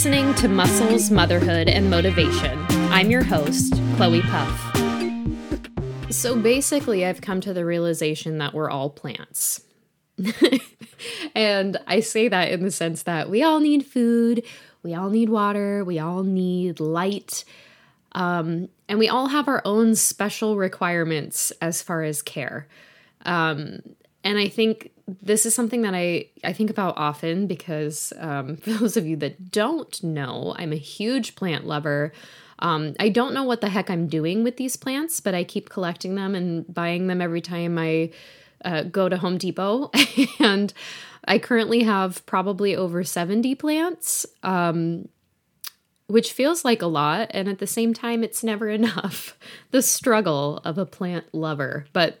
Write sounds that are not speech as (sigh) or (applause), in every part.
Listening to Muscles, Motherhood, and Motivation. I'm your host, Chloe Puff. So basically, I've come to the realization that we're all plants. (laughs) and I say that in the sense that we all need food, we all need water, we all need light, um, and we all have our own special requirements as far as care. Um, and I think this is something that I, I think about often because um, (laughs) for those of you that don't know, I'm a huge plant lover. Um, I don't know what the heck I'm doing with these plants, but I keep collecting them and buying them every time I uh, go to Home Depot. (laughs) and I currently have probably over 70 plants, um, which feels like a lot. And at the same time, it's never (laughs) enough. the struggle of a plant lover. But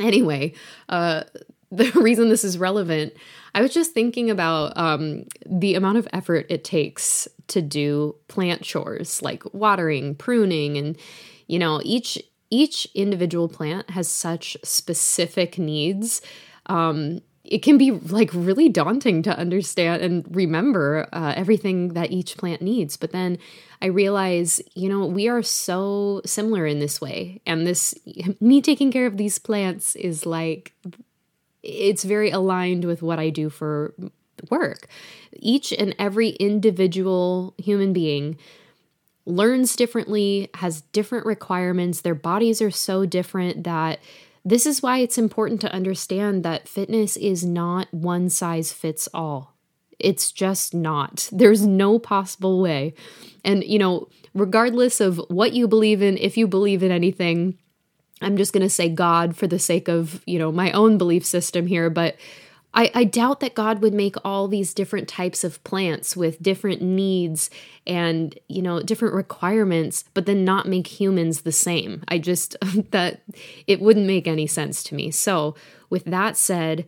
anyway, uh, (laughs) the reason this is relevant, I was just thinking about um, the amount of effort it takes to do plant chores like watering, pruning, and you know each each individual plant has such specific needs. Um, it can be like really daunting to understand and remember uh, everything that each plant needs. But then I realize, you know, we are so similar in this way. And this, (laughs) me taking care of these plants is like it's very aligned with what I do for work. Each and every individual human being learns differently, has different requirements. Their bodies are so different that this is why it's important to understand that fitness is not one size fits all. It's just not. There's no possible way. And, you know, regardless of what you believe in, if you believe in anything, I'm just going to say God for the sake of, you know, my own belief system here, but I, I, doubt that God would make all these different types of plants with different needs and, you know, different requirements, but then not make humans the same. I just, (laughs) that it wouldn't make any sense to me. So, with that said,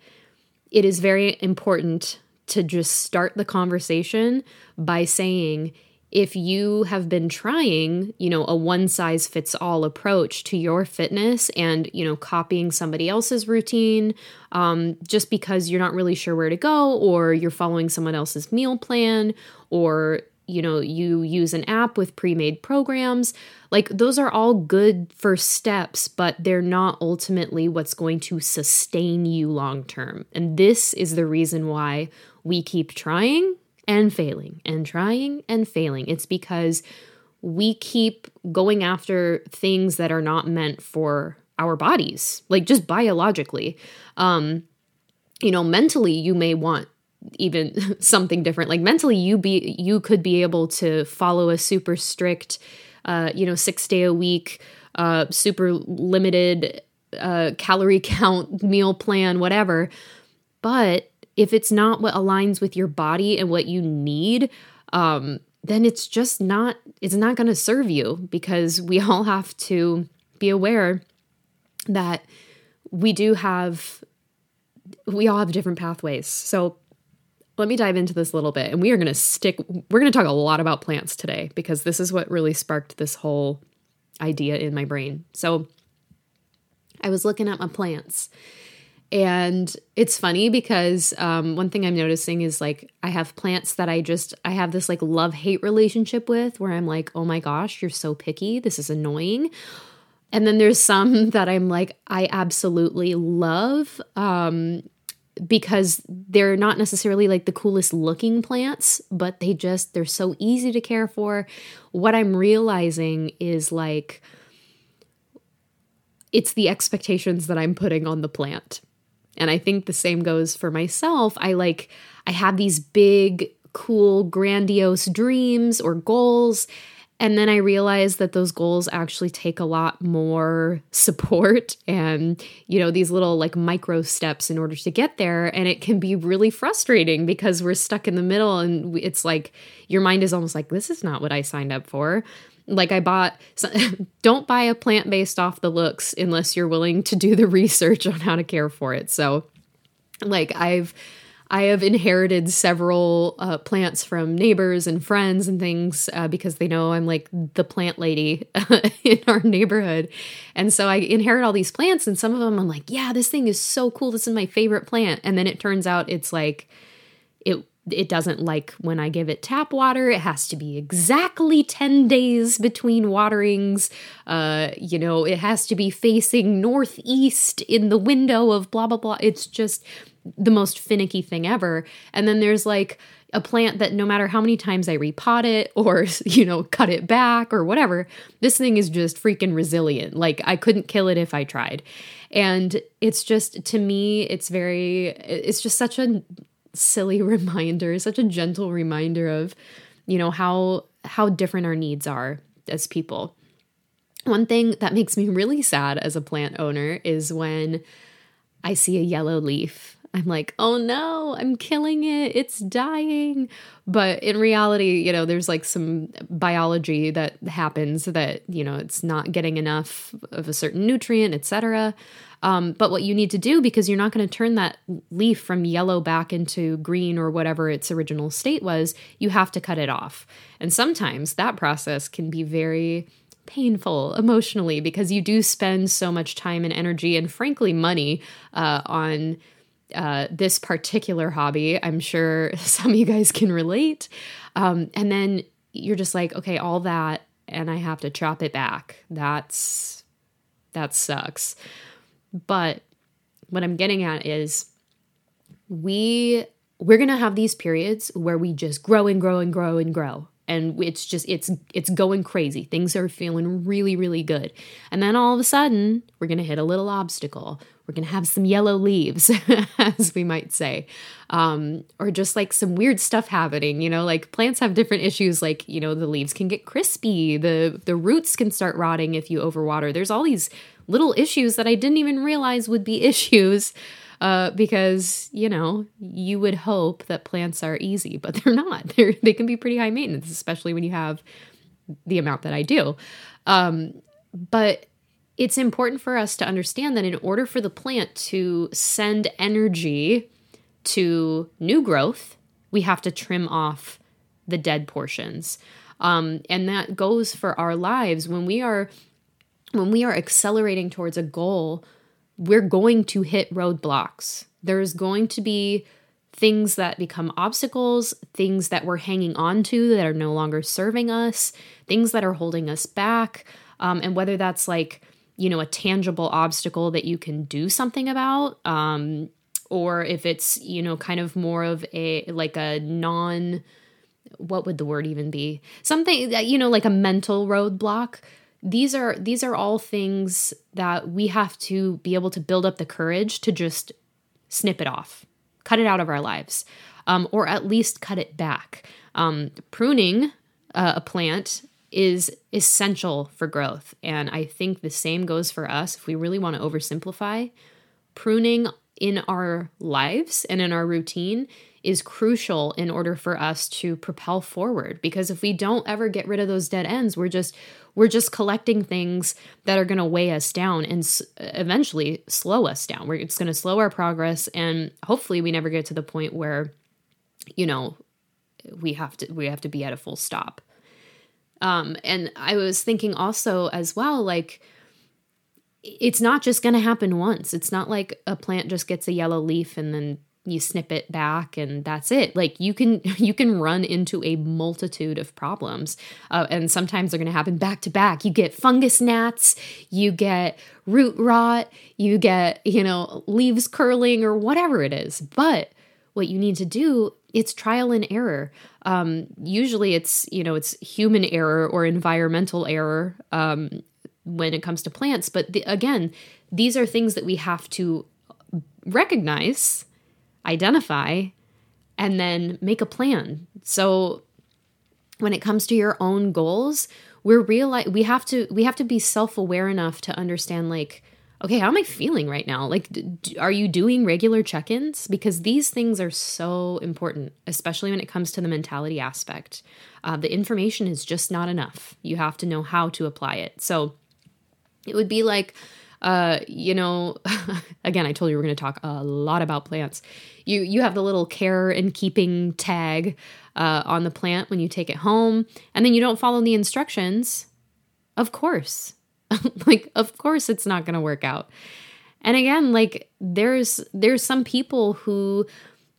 it is very important to just start the conversation by saying, if you have been trying, you know, a one size fits all approach to your fitness and, you know, copying somebody else's routine um, just because you're not really sure where to go or you're following someone else's meal plan or, you know, you use an app with pre made programs, like those are all good first steps, but they're not ultimately what's going to sustain you long term. And this is the reason why we keep trying and failing and trying and failing. It's because we keep going after things that are not meant for our bodies, like just biologically. Um, you know, mentally, you may want even (laughs) something different. Like mentally, you be you could be able to follow a super strict, uh, you know, six day a week, uh, super limited uh, calorie (laughs) count meal plan, whatever. But if it's not what aligns with your body and what you need, um, then it's just not it's not going to serve you because we (laughs) all have to be aware that we do have we all have different pathways. So let me dive into this a little bit and we are going to stick we're going to talk a lot about plants today because this is what really sparked this whole idea in my brain. So I was looking at my plants and it's funny because um, one thing i'm noticing is like i have plants that i just i have this like love hate relationship with where i'm like oh my gosh you're so picky this is annoying and then there's some (laughs) that i'm like i absolutely love um, because they're not necessarily like the coolest looking plants but they just they're so easy to care for what i'm realizing is like it's the expectations that i'm putting on the plant and I think the same goes for myself. I like, I have these big, cool, grandiose dreams or goals. And then I realize that those goals actually take a lot more (laughs) support and, you know, these little like micro steps in order to get there. And it can be really frustrating because we're stuck in the middle and it's like your mind is almost like, this is not what I signed up for. Like I bought, (laughs) (laughs) don't buy a plant based off the looks unless you're willing to do the research on how to care for it. So, like I've, I have inherited several uh, plants from neighbors and friends and things uh, because they know I'm like the plant lady (laughs) in our neighborhood. And so I inherit all these plants, and some of them I'm like, yeah, this thing is so cool. This is my favorite plant. And then it turns out it's like, it it doesn't like when I give it tap water. It has to be exactly 10 days between waterings. Uh, you know, it has to be facing northeast in the window of blah, blah, blah. It's just the most finicky thing ever. And then there's like a plant that no matter how many times I repot it (laughs) or, you know, cut it back or whatever, this thing is just freaking resilient. Like I couldn't kill it if I tried. And it's just, to me, it's very, it's just such a silly (laughs) reminder, such a gentle reminder of, you know, how how different our needs are as people. One thing that makes me really sad as a plant owner is when I see a yellow leaf. I'm like, oh no, I'm killing it. It's dying. But in reality, you know, there's like some biology that happens that, you know, it's not getting enough of a certain nutrient, etc. Um, but what you need to do, because you're not going to turn that leaf from yellow back into green or whatever its original state was, you have to cut it off. And sometimes that process can be very painful emotionally because you do spend so much time and energy and, frankly, money uh, on. Uh, this particular hobby. I'm sure (laughs) some of you guys can relate. Um, and then you're just like, okay, all that, and I have to chop it back. That's that sucks. But what I'm getting at is we we're going to have these periods where we just grow and grow and grow and grow and it's just it's it's going crazy. Things are feeling really really good. And then all of a sudden we're going to hit a little obstacle. We're going to have some yellow leaves (laughs) as we might say um, or just like some weird stuff happening you know? Like plants have different issues like you know the leaves can get crispy the the roots can start rotting if you overwater. There's all these little issues that I didn't even realize would be (laughs) issues. Uh, because you know you would hope that plants are easy, (laughs) but they're not. They're they can be pretty high maintenance, especially when you have the amount that I do. Um, but it's important for us to understand that in order for the plant to send energy to new growth, we have to trim off the dead portions. Um, and that goes for our lives when we are when we are accelerating towards a goal, we're going to hit roadblocks. There's going to be things that become obstacles, things that we're hanging on to that are no longer serving us, things that are holding us back. Um, and whether that's like, you know, a tangible obstacle that you can do something about, um, or if it's, you know, kind of more of a like a non, what would the word even be? Something that, you know, like a mental roadblock these are these are all things that we have to be able to build up the courage to just snip it off cut it out of our lives um, or at least cut it back. Um, pruning uh, a plant is essential for growth. And i think the same goes for us. If we really want to oversimplify pruning in our lives and in our routine is crucial in order for us to propel forward. Because if we don't ever get rid of those dead ends we're just we're just collecting things that are going to weigh us down and s- eventually slow us down. We're, it's going to slow our progress, and hopefully, we never get to the point where, you know, we have to we have to be at a full stop. Um, and I was thinking also as well, like it's not just going to happen once. It's not like a plant just gets a yellow leaf and then you snip it back and that's it. Like you can (laughs) you can run into a multitude of problems uh, and sometimes they're going to happen back to back. You get fungus gnats you get root rot you get you know leaves curling or whatever it is. But what you need to do it's trial and error. Um, usually it's you know it's human error or environmental error um, when it comes to plants. But the, again these are things that we have to recognize identify, and then make a plan. So when it comes to your own goals, we're realize we have to we have to be self-aware enough to understand like okay how am i feeling right now? Like d- are you doing regular check-ins? Because these things are so important especially when it comes to the mentality aspect. Uh, the information is just not enough. You have to know how to apply it. So it would be like uh, you know, (laughs) again, I told you we're going to talk a lot about plants. You you have the little care and keeping tag uh, on the plant when you take it home, and then you don't follow the instructions. Of course, (laughs) like of course, it's not going to work out. And again, like there's there's some people who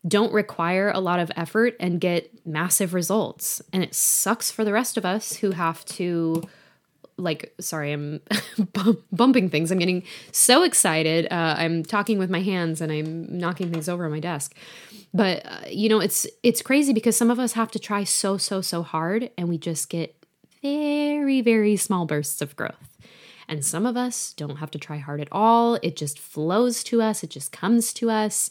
don't require a lot of effort and get massive results. And it sucks for the rest of us who have to like sorry i'm (laughs) bumping things. I'm getting so excited. Uh, i'm talking with my hands and i'm knocking things over on my desk. But uh, you know it's it's crazy because some of us have to try so so so hard and we just get very very small bursts of growth. And some of us don't have to try hard at all. It just flows to us. It just comes to us.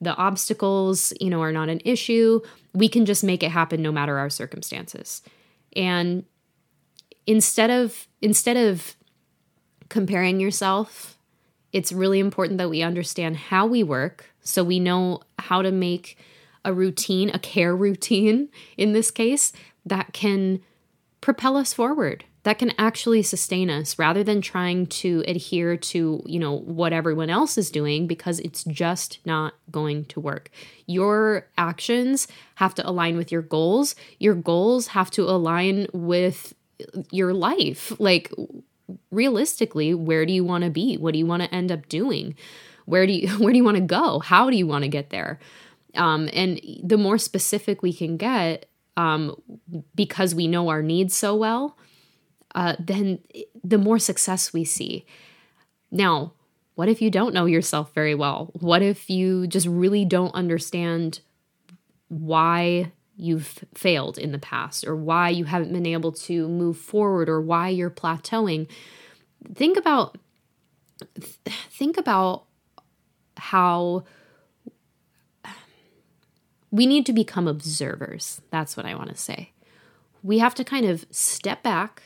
The obstacles, you know, are not an issue. We can just make it happen no matter our circumstances. And instead of instead of comparing yourself, it's really important that we understand how we work so we know how to make a routine, a care (laughs) routine in this case, that can propel us forward that can actually sustain us rather than trying to adhere to, you know, what everyone else is doing because it's just not going to work. Your actions have to align with your goals. Your goals have to align with your life. Like realistically, where do you want to be? What do you want to end up doing? Where do you (laughs) where do you want to go? How do you want to get there? Um, and the more specific we can get, um, because we know our needs so well, uh, then the more success we see. Now, what if you don't know yourself very well? What if you just really don't understand why you've failed in the past or why you haven't been able to move forward or why you're plateauing? Think about think about how we need to become observers. That's what I want to say. We have to kind of step back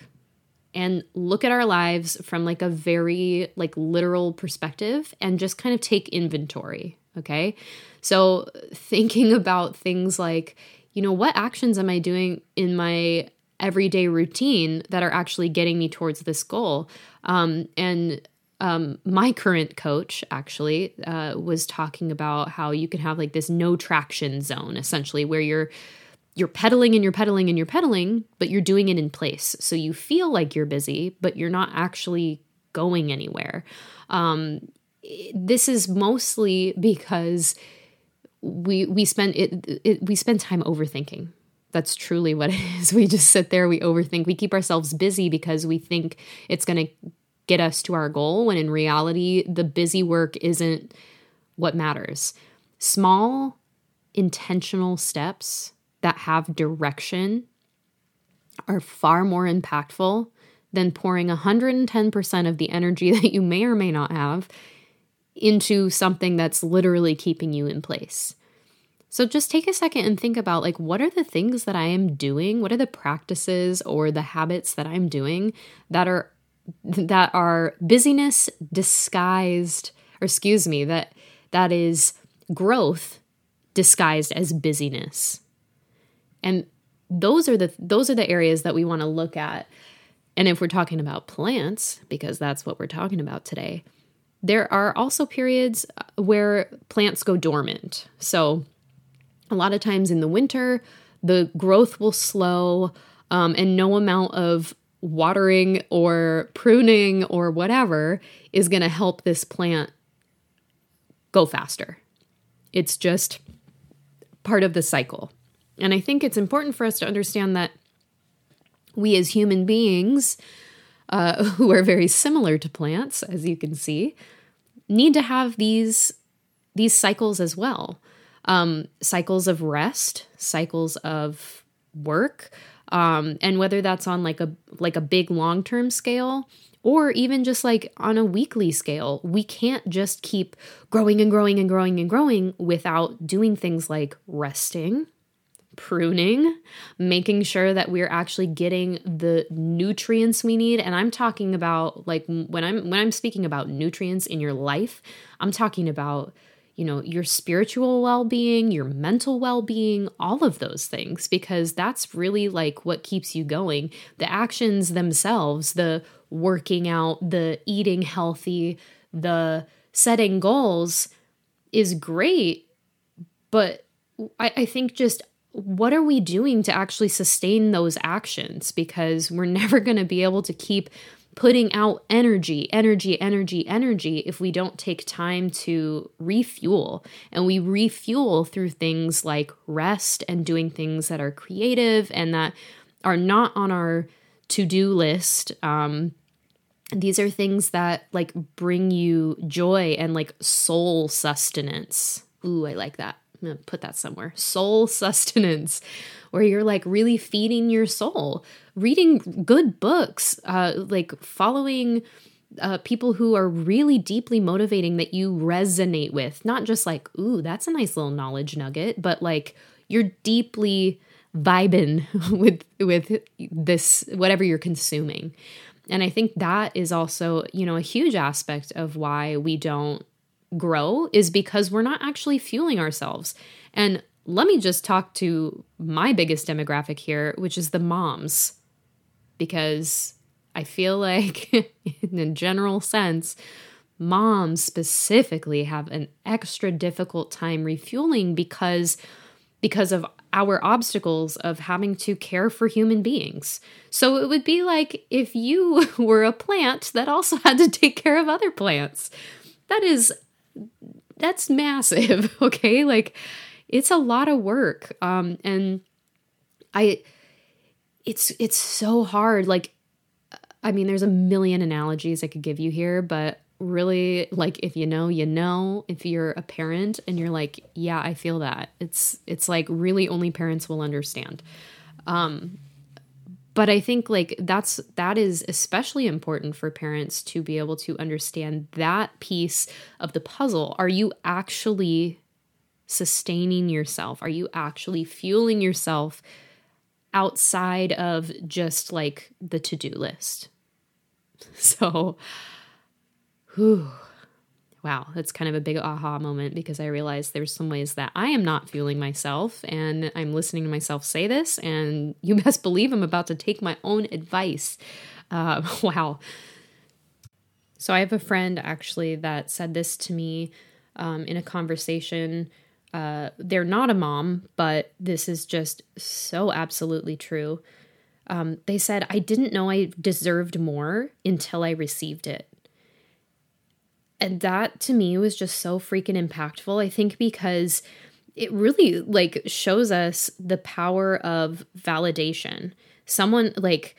and look at our lives from like a very like literal perspective and just kind of take inventory okay so thinking about things like you know what actions am i doing in my everyday routine that are actually getting me towards this goal um, and um, my current coach actually uh, was talking about how you can have like this no traction zone essentially where you're you're pedaling and you're pedaling and you're pedaling, but you're doing it in place. So you feel like you're busy, but you're not actually going anywhere. Um, this is mostly because we we spend it, it we spend time overthinking. That's truly what it is. We just sit there, we overthink, we keep ourselves busy because we think it's going to get us to our goal when in reality the busy work isn't what matters. Small intentional steps that have direction are far more impactful than pouring 110% of the energy (laughs) that you may or may not have into something that's literally keeping you in place. So just take a second and think about like what are the things that I am doing? What are the practices or the habits that I'm doing that are that are busyness disguised or excuse me, that that is growth disguised as busyness. And those are the those are the areas that we want to look at. And if we're talking about plants, because that's what we're talking about today, there are also periods uh, where plants go dormant. So a lot of times in the winter, the growth will slow, um, and no amount of watering or pruning or whatever is going to help this plant go faster. It's just part of the cycle. And I think it's important for us to understand that we as human beings, uh, (laughs) who are very similar to plants, as you can see, need to have these these cycles as well. Um, cycles of rest, cycles of work, um, and whether that's on like a like a big long term scale or even just like on a weekly scale, we can't just keep growing and growing and growing and growing without doing things like resting, pruning, making sure that we're actually getting the nutrients we need and I'm talking about like when I'm when I'm speaking about nutrients in your life, I'm talking about you know, your spiritual well-being, your mental well-being, all of those things because that's really like what keeps you going. The actions themselves, the working out, the eating healthy, the setting goals is great, but I, I think just what are we doing to actually sustain those actions? Because we're (laughs) never going to be able to keep putting out energy, energy, energy, energy if we don't take time to refuel. And we refuel through things like rest and doing things that are creative and that are not on our to do list. Um, these are things that like bring you joy and like soul sustenance. Ooh, I like that. I'm gonna put that somewhere. Soul (laughs) sustenance, where you're like really feeding your soul, reading good books, uh, like following uh, people who are really deeply motivating that you resonate with. Not just like, ooh, that's a nice little knowledge nugget, but like you're deeply vibing (laughs) with with this whatever you're consuming. And I think that is also, you know, a huge aspect of why we don't grow is because we're not actually fueling ourselves. And let me just talk to my biggest demographic here, which is the moms. Because I feel like, (laughs) in a general sense, moms specifically have an extra difficult time refueling because because of our obstacles of having to care for human beings. So it would be like if you (laughs) were a plant that also had to take care of other plants. That is that's massive, (laughs) okay? Like it's a lot of work. Um and I it's it's so hard like I mean there's a million analogies I could give you here, but really like if you know you know if you're a parent and you're like yeah i feel that it's it's like really only parents will understand um but i think like that's that is especially important for parents to be able to understand that piece of the puzzle. Are you actually sustaining yourself? Are you actually fueling yourself outside of just like the to-do list? (laughs) So whew, wow, that's kind of a big aha moment because I realized there's some ways that I am not fueling myself and I'm listening to myself say this, and (laughs) you best believe I'm about to take my own advice. Uh, (laughs) wow. So I have a friend actually that said this to me um, in a conversation. Uh, they're not a mom, but this is just so absolutely true. Um, they said, I didn't know I deserved more until I received it. And that to me was just so freaking impactful. I think because it really like shows us the power of validation. Someone like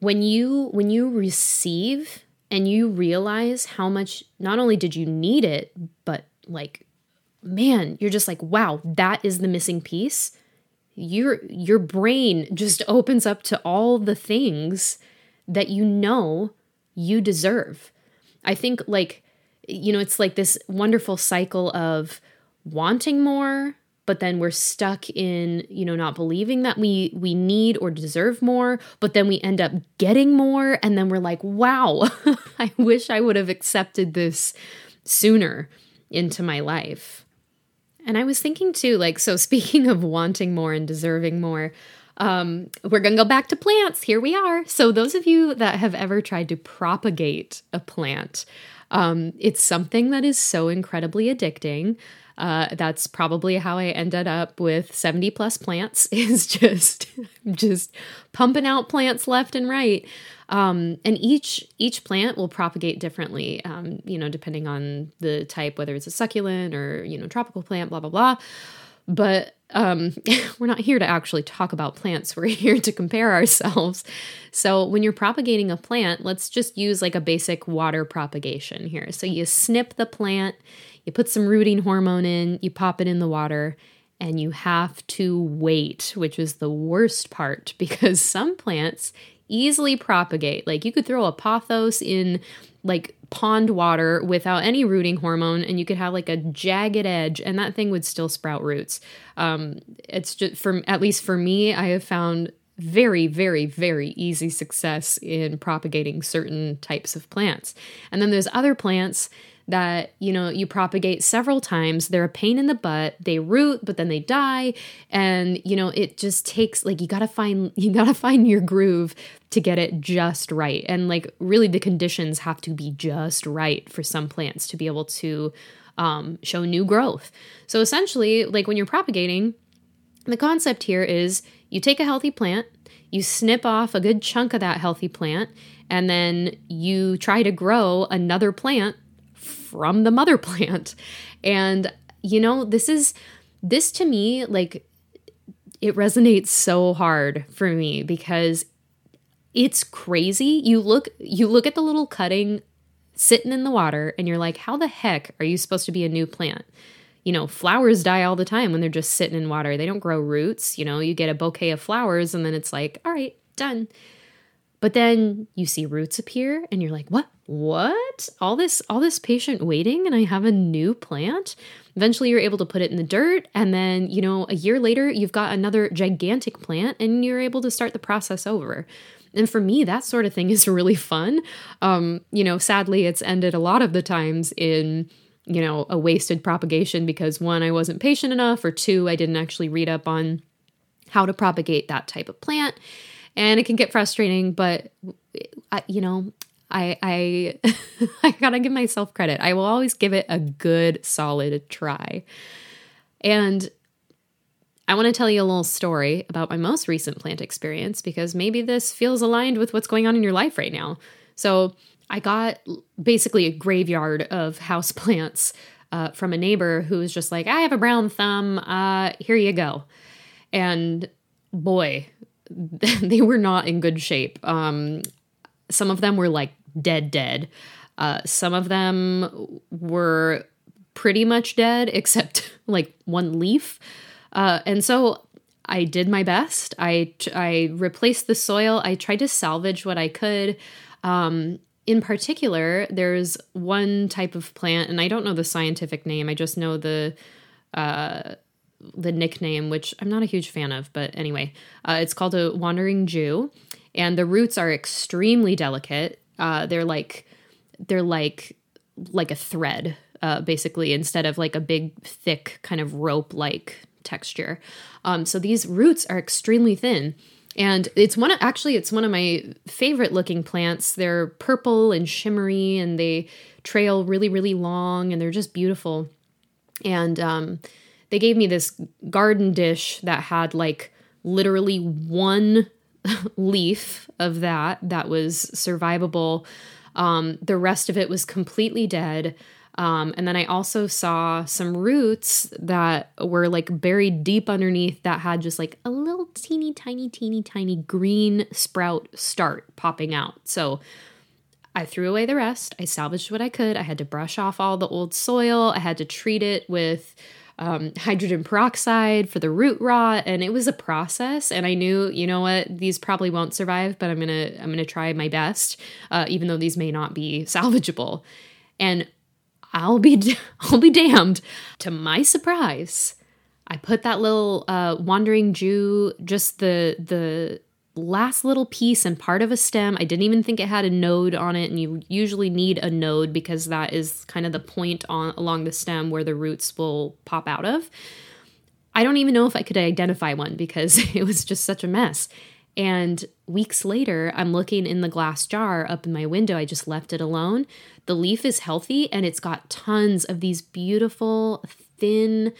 when you when you receive and you realize how much not only did you need it, but like man, you're just like, wow, that is the missing piece. Your your brain just opens up to all the things that you know you deserve. I think like you know it's like this wonderful cycle of wanting more but then we're stuck in you know not believing that we we need or deserve more but then we end up getting more and then we're like wow (laughs) i wish i would have accepted this sooner into my life. And i was thinking too like so (laughs) speaking of wanting more and deserving more um, we're going to go back to plants. Here we are. So, those of you that have ever tried to propagate a plant, um, it's something that is so incredibly addicting. Uh, that's probably how I ended up with 70 plus plants (laughs) is just just pumping out plants left and right. Um, and each each plant will propagate differently, um, you know, depending on the type, whether it's a succulent or you know tropical plant, blah blah blah. But um, (laughs) we're not here to actually talk about plants. (laughs) We're here to compare ourselves. So, when you're propagating a plant, let's just use like a basic water propagation here. So, you snip the plant, you put some rooting hormone in, you pop it in the water, and you have to wait, which is the worst part (laughs) because some plants easily propagate. Like, you could throw a pothos in like pond water without any rooting hormone and you could have like a jagged edge and that thing would still sprout roots. Um, it's just for at least for me i have found very very very easy success in propagating certain types of plants. And then there's other plants that you know you propagate several times. They're a pain in the butt. They root but then they die. And you know it just takes like you got to find (laughs) you got to find your groove to get it just right. And like really the conditions have to be just right for some plants to be able to um, show new growth. So essentially like when you're propagating the concept here is you take a healthy plant you snip off a good chunk of that healthy plant, and then you try to grow another plant from the mother (laughs) plant. And, you know, this is, this to me, like, it resonates so hard for me because it's crazy. You look you look at the little cutting sitting in the water and you're like, how the heck are you supposed to be a new plant? You know, flowers die all the time when they're just sitting in water. They don't grow roots. You know, you get a bouquet of flowers and then it's like, all right, done. But then you see roots appear and you're like, what? What? All this all this patient waiting and I have a new plant? Eventually you're able to put it in the dirt and then, you know, a year later you've got another gigantic plant and you're able to start the process over. And for me, that sort of thing is (laughs) really fun. Um, you know, sadly, it's ended a lot of the times in, you know, a wasted propagation because one, I wasn't patient enough, or two, I didn't actually read up on how to propagate that type of plant. And it can get frustrating, but, I, you know, I I (laughs) I gotta give myself credit. I will always give it a good solid try. And I want to tell you a little story about my most recent plant experience because maybe this feels aligned with what's going on in your life right now. So, I got basically a graveyard of house (laughs) plants uh, from a neighbor who was just like, I have a brown thumb. Uh, here you go. And boy, (laughs) they were not in good shape. Um, some of them were like dead, dead. Uh, some of them were pretty much dead, (laughs) except like one leaf. Uh, and so I did my best. I I replaced the soil. I tried to salvage what I could. Um, in particular, there's one type of plant, and I don't know the scientific name. I just know the uh, the nickname, which I'm not a huge fan of. But anyway, uh, it's called a wandering Jew, and the roots are extremely delicate. Uh, they're like they're like like a thread, uh, basically, instead of like a big thick kind of rope like texture. Um, so these roots are extremely thin. And it's one of, actually it's one of my favorite looking plants. They're purple and shimmery and they trail really, really long and they're just beautiful. And um, they gave me this garden dish that had like literally one leaf of that that was survivable. Um, the rest of it was completely dead. Um, and then I also saw some roots that were like buried deep underneath that had just like a little teeny, tiny, teeny, tiny green sprout start popping out. So I threw away the rest. I salvaged what I could. I had to brush off all the old soil. I had to treat it with um, hydrogen peroxide for the root rot, and it was a process. And I knew, you know what, these probably won't survive, but I'm gonna I'm gonna try my best, uh, even though these may not be (laughs) salvageable. And I'll be (laughs) I'll be damned. To my surprise, I put that little uh, wandering Jew, just the the last little piece and part of a stem. I didn't even think it had a node on it, and you usually need a node because that is kind of the point on along the stem where the roots will pop out of. I don't even know if I could identify one because (laughs) it was just such a mess. And weeks later, I'm looking in the glass jar up in my window. I just left it alone. The leaf is healthy and it's got tons of these beautiful, thin,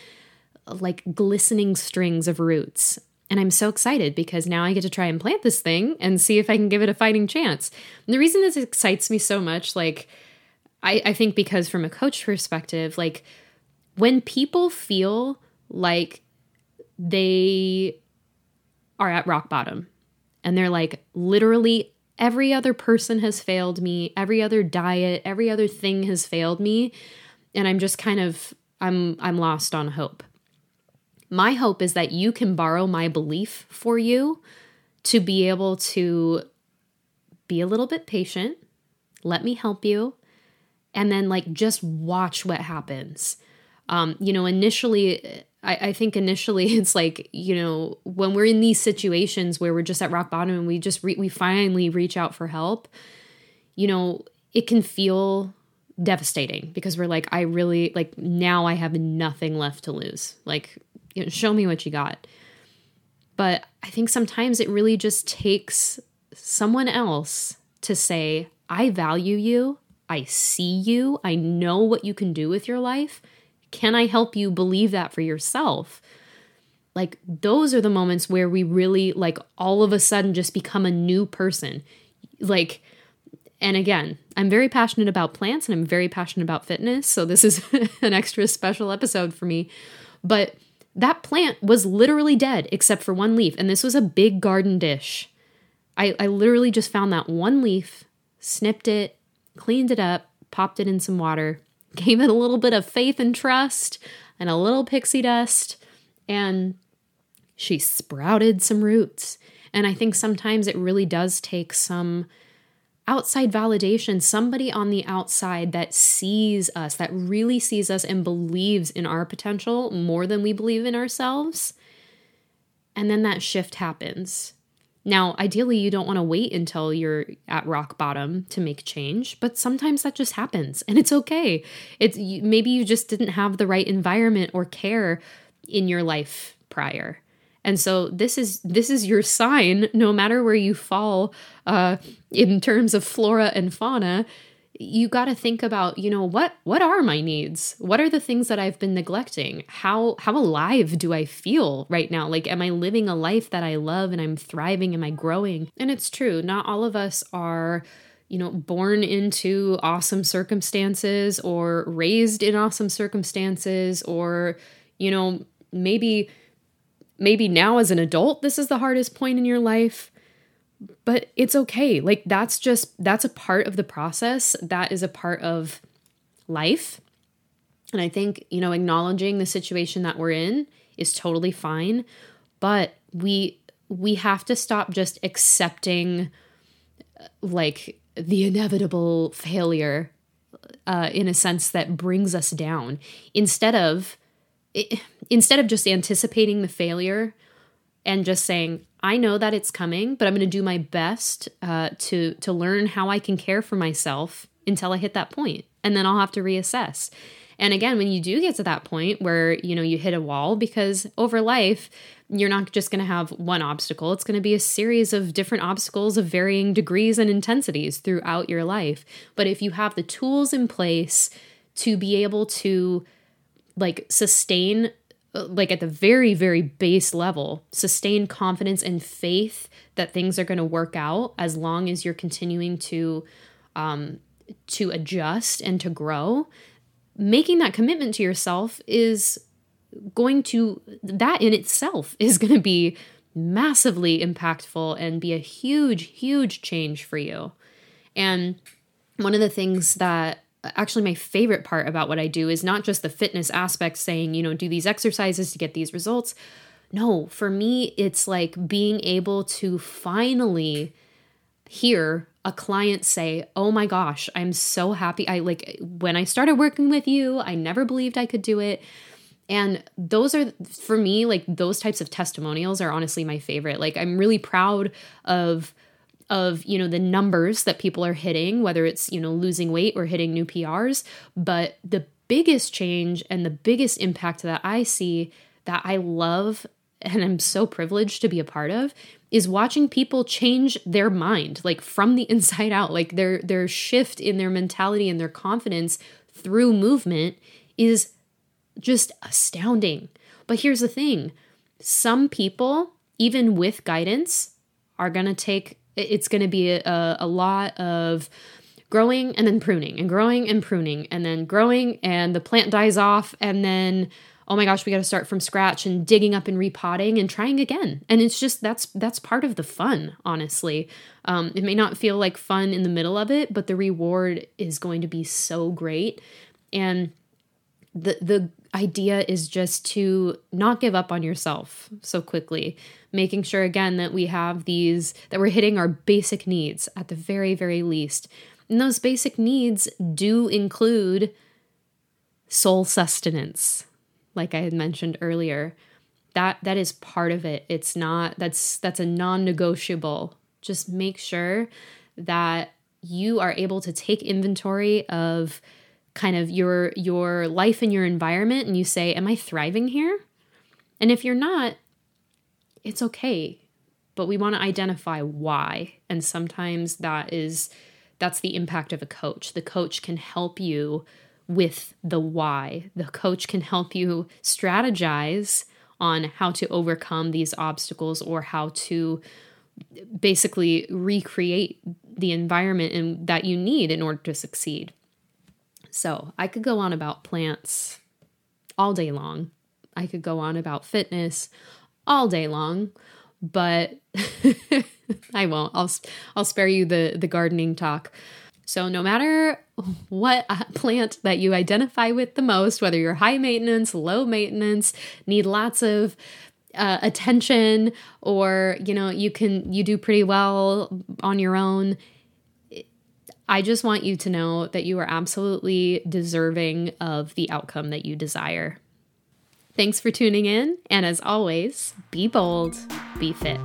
like glistening strings of roots. And I'm so excited because now I get to try and plant this thing and see if I can give it a fighting chance. And the reason this excites me so much, like, I, I think because from a coach perspective, like, when people feel like they are at rock bottom and they're like, literally, every other person has failed me, every other diet, every other thing has failed me, and I'm just kind of I'm I'm lost on hope. My hope is that you can borrow my belief for you to be able to be a little bit patient, let me help you, and then like just watch what happens. Um, you know, initially I, I think initially (laughs) it's like you know when we're in these situations where we're just at rock bottom and we just re- we finally reach out for help you know it can feel devastating because we're like i really like now i have nothing left to lose like you know show me what you got but i think sometimes it really just takes someone else to say i value you i see you i know what you can do with your life can I help you believe that for yourself? like those are the moments where we really like all of a sudden just become a new person. Like and again, I'm very passionate about plants and I'm very passionate about fitness, so this is (laughs) an extra special episode for me. But that plant was literally dead except for one leaf, and this was a big garden dish. I, I literally just found that one leaf, snipped it, cleaned it up, popped it in some water, (laughs) gave it a little bit of faith and trust and a little pixie dust, and she sprouted some roots. And I think sometimes it really does take some outside validation, somebody on the outside that sees us, that really sees us and believes in our potential more than we believe in ourselves. And then that shift happens. Now, ideally, you don't want to wait until you're at rock bottom to make change, but sometimes that just happens and it's okay. It's maybe you just didn't have the right environment or care in your life prior. And so this is this is your sign no matter where you fall uh, in terms of flora and fauna you got to think about you know what what are my needs? What are the things that i've been neglecting? How how alive do i feel right now? Like am i living a life that i love and i'm thriving? Am i growing? And it's true not all of us are you know born into awesome circumstances or raised in awesome circumstances or you know maybe maybe now as an adult this is the hardest point in your life but it's okay. Like that's just that's a part of the process. That is a part of life. And I think, you know, acknowledging the situation that we're in is totally fine, but we we have to stop just accepting uh, like the inevitable failure uh, in a sense that brings us down instead of instead of just anticipating the failure and just saying I know that it's coming, but I'm going to do my best uh, to to learn how I can care for myself until I hit that point, and then I'll have to reassess. And again, when you do get to that point where you know you hit a wall, because over life you're not just going to have one obstacle; it's going to be a series of different obstacles of varying degrees and intensities throughout your life. But if you have the tools in place to be able to like sustain like at the very very base level sustain confidence and faith that things are going to work out as long as you're continuing to um to adjust and to grow. Making that commitment to yourself is going to that in itself (laughs) is going to be massively impactful and be a huge huge change for you. And one of the things that actually my favorite part about what I do is not just the fitness aspect saying, you know, do these exercises to get these results. No, for me, it's like being able to finally hear a client say, "Oh my gosh, I'm so happy. I like when I started working with you, I never believed I could do it." And those are for me like those types of testimonials are honestly my favorite. Like I'm really proud of of you know the numbers that people are hitting whether it's you know losing weight or hitting new prs but the biggest change and the biggest impact that i see that i love and i'm so privileged to be a part of is watching people change their mind like from the (laughs) inside out. Like their their shift in their mentality and their confidence through movement is just astounding. But here's the thing. Some people even with guidance are going to take it's going to be a, a lot of growing and then pruning and growing and pruning and then growing and the plant dies off and then oh my gosh we got to start from scratch and digging up and repotting and trying again. And it's just that's that's part of the fun honestly. Um, it may not feel like fun in the middle of it but the reward is going to be so great. And the the idea is just to not give up on yourself so quickly making sure again that we have these that we're hitting our basic needs at the very very least. And those basic needs do include soul sustenance like i had mentioned earlier. That that is part of it. It's not that's that's a non-negotiable. Just make sure that you are able to take inventory of kind of your your life and your environment and you say am i thriving here? And if you're not it's okay. But we want to identify why. And sometimes that is that's the impact of a coach. The coach can help you with the why. The coach can help you strategize on how to overcome these obstacles or how to basically recreate the environment in, that you need in order to succeed. So, I could go on about plants all day long. I could go on about fitness all day long, but (laughs) I won't. I'll I'll spare you the the gardening talk. So no matter what plant that you identify with the most, whether you're high maintenance, low maintenance, need lots of uh, attention or you know you can you do pretty well on your own I just want you to know that you are absolutely deserving of the outcome that you desire. Thanks for tuning in, and as always, be bold, be fit.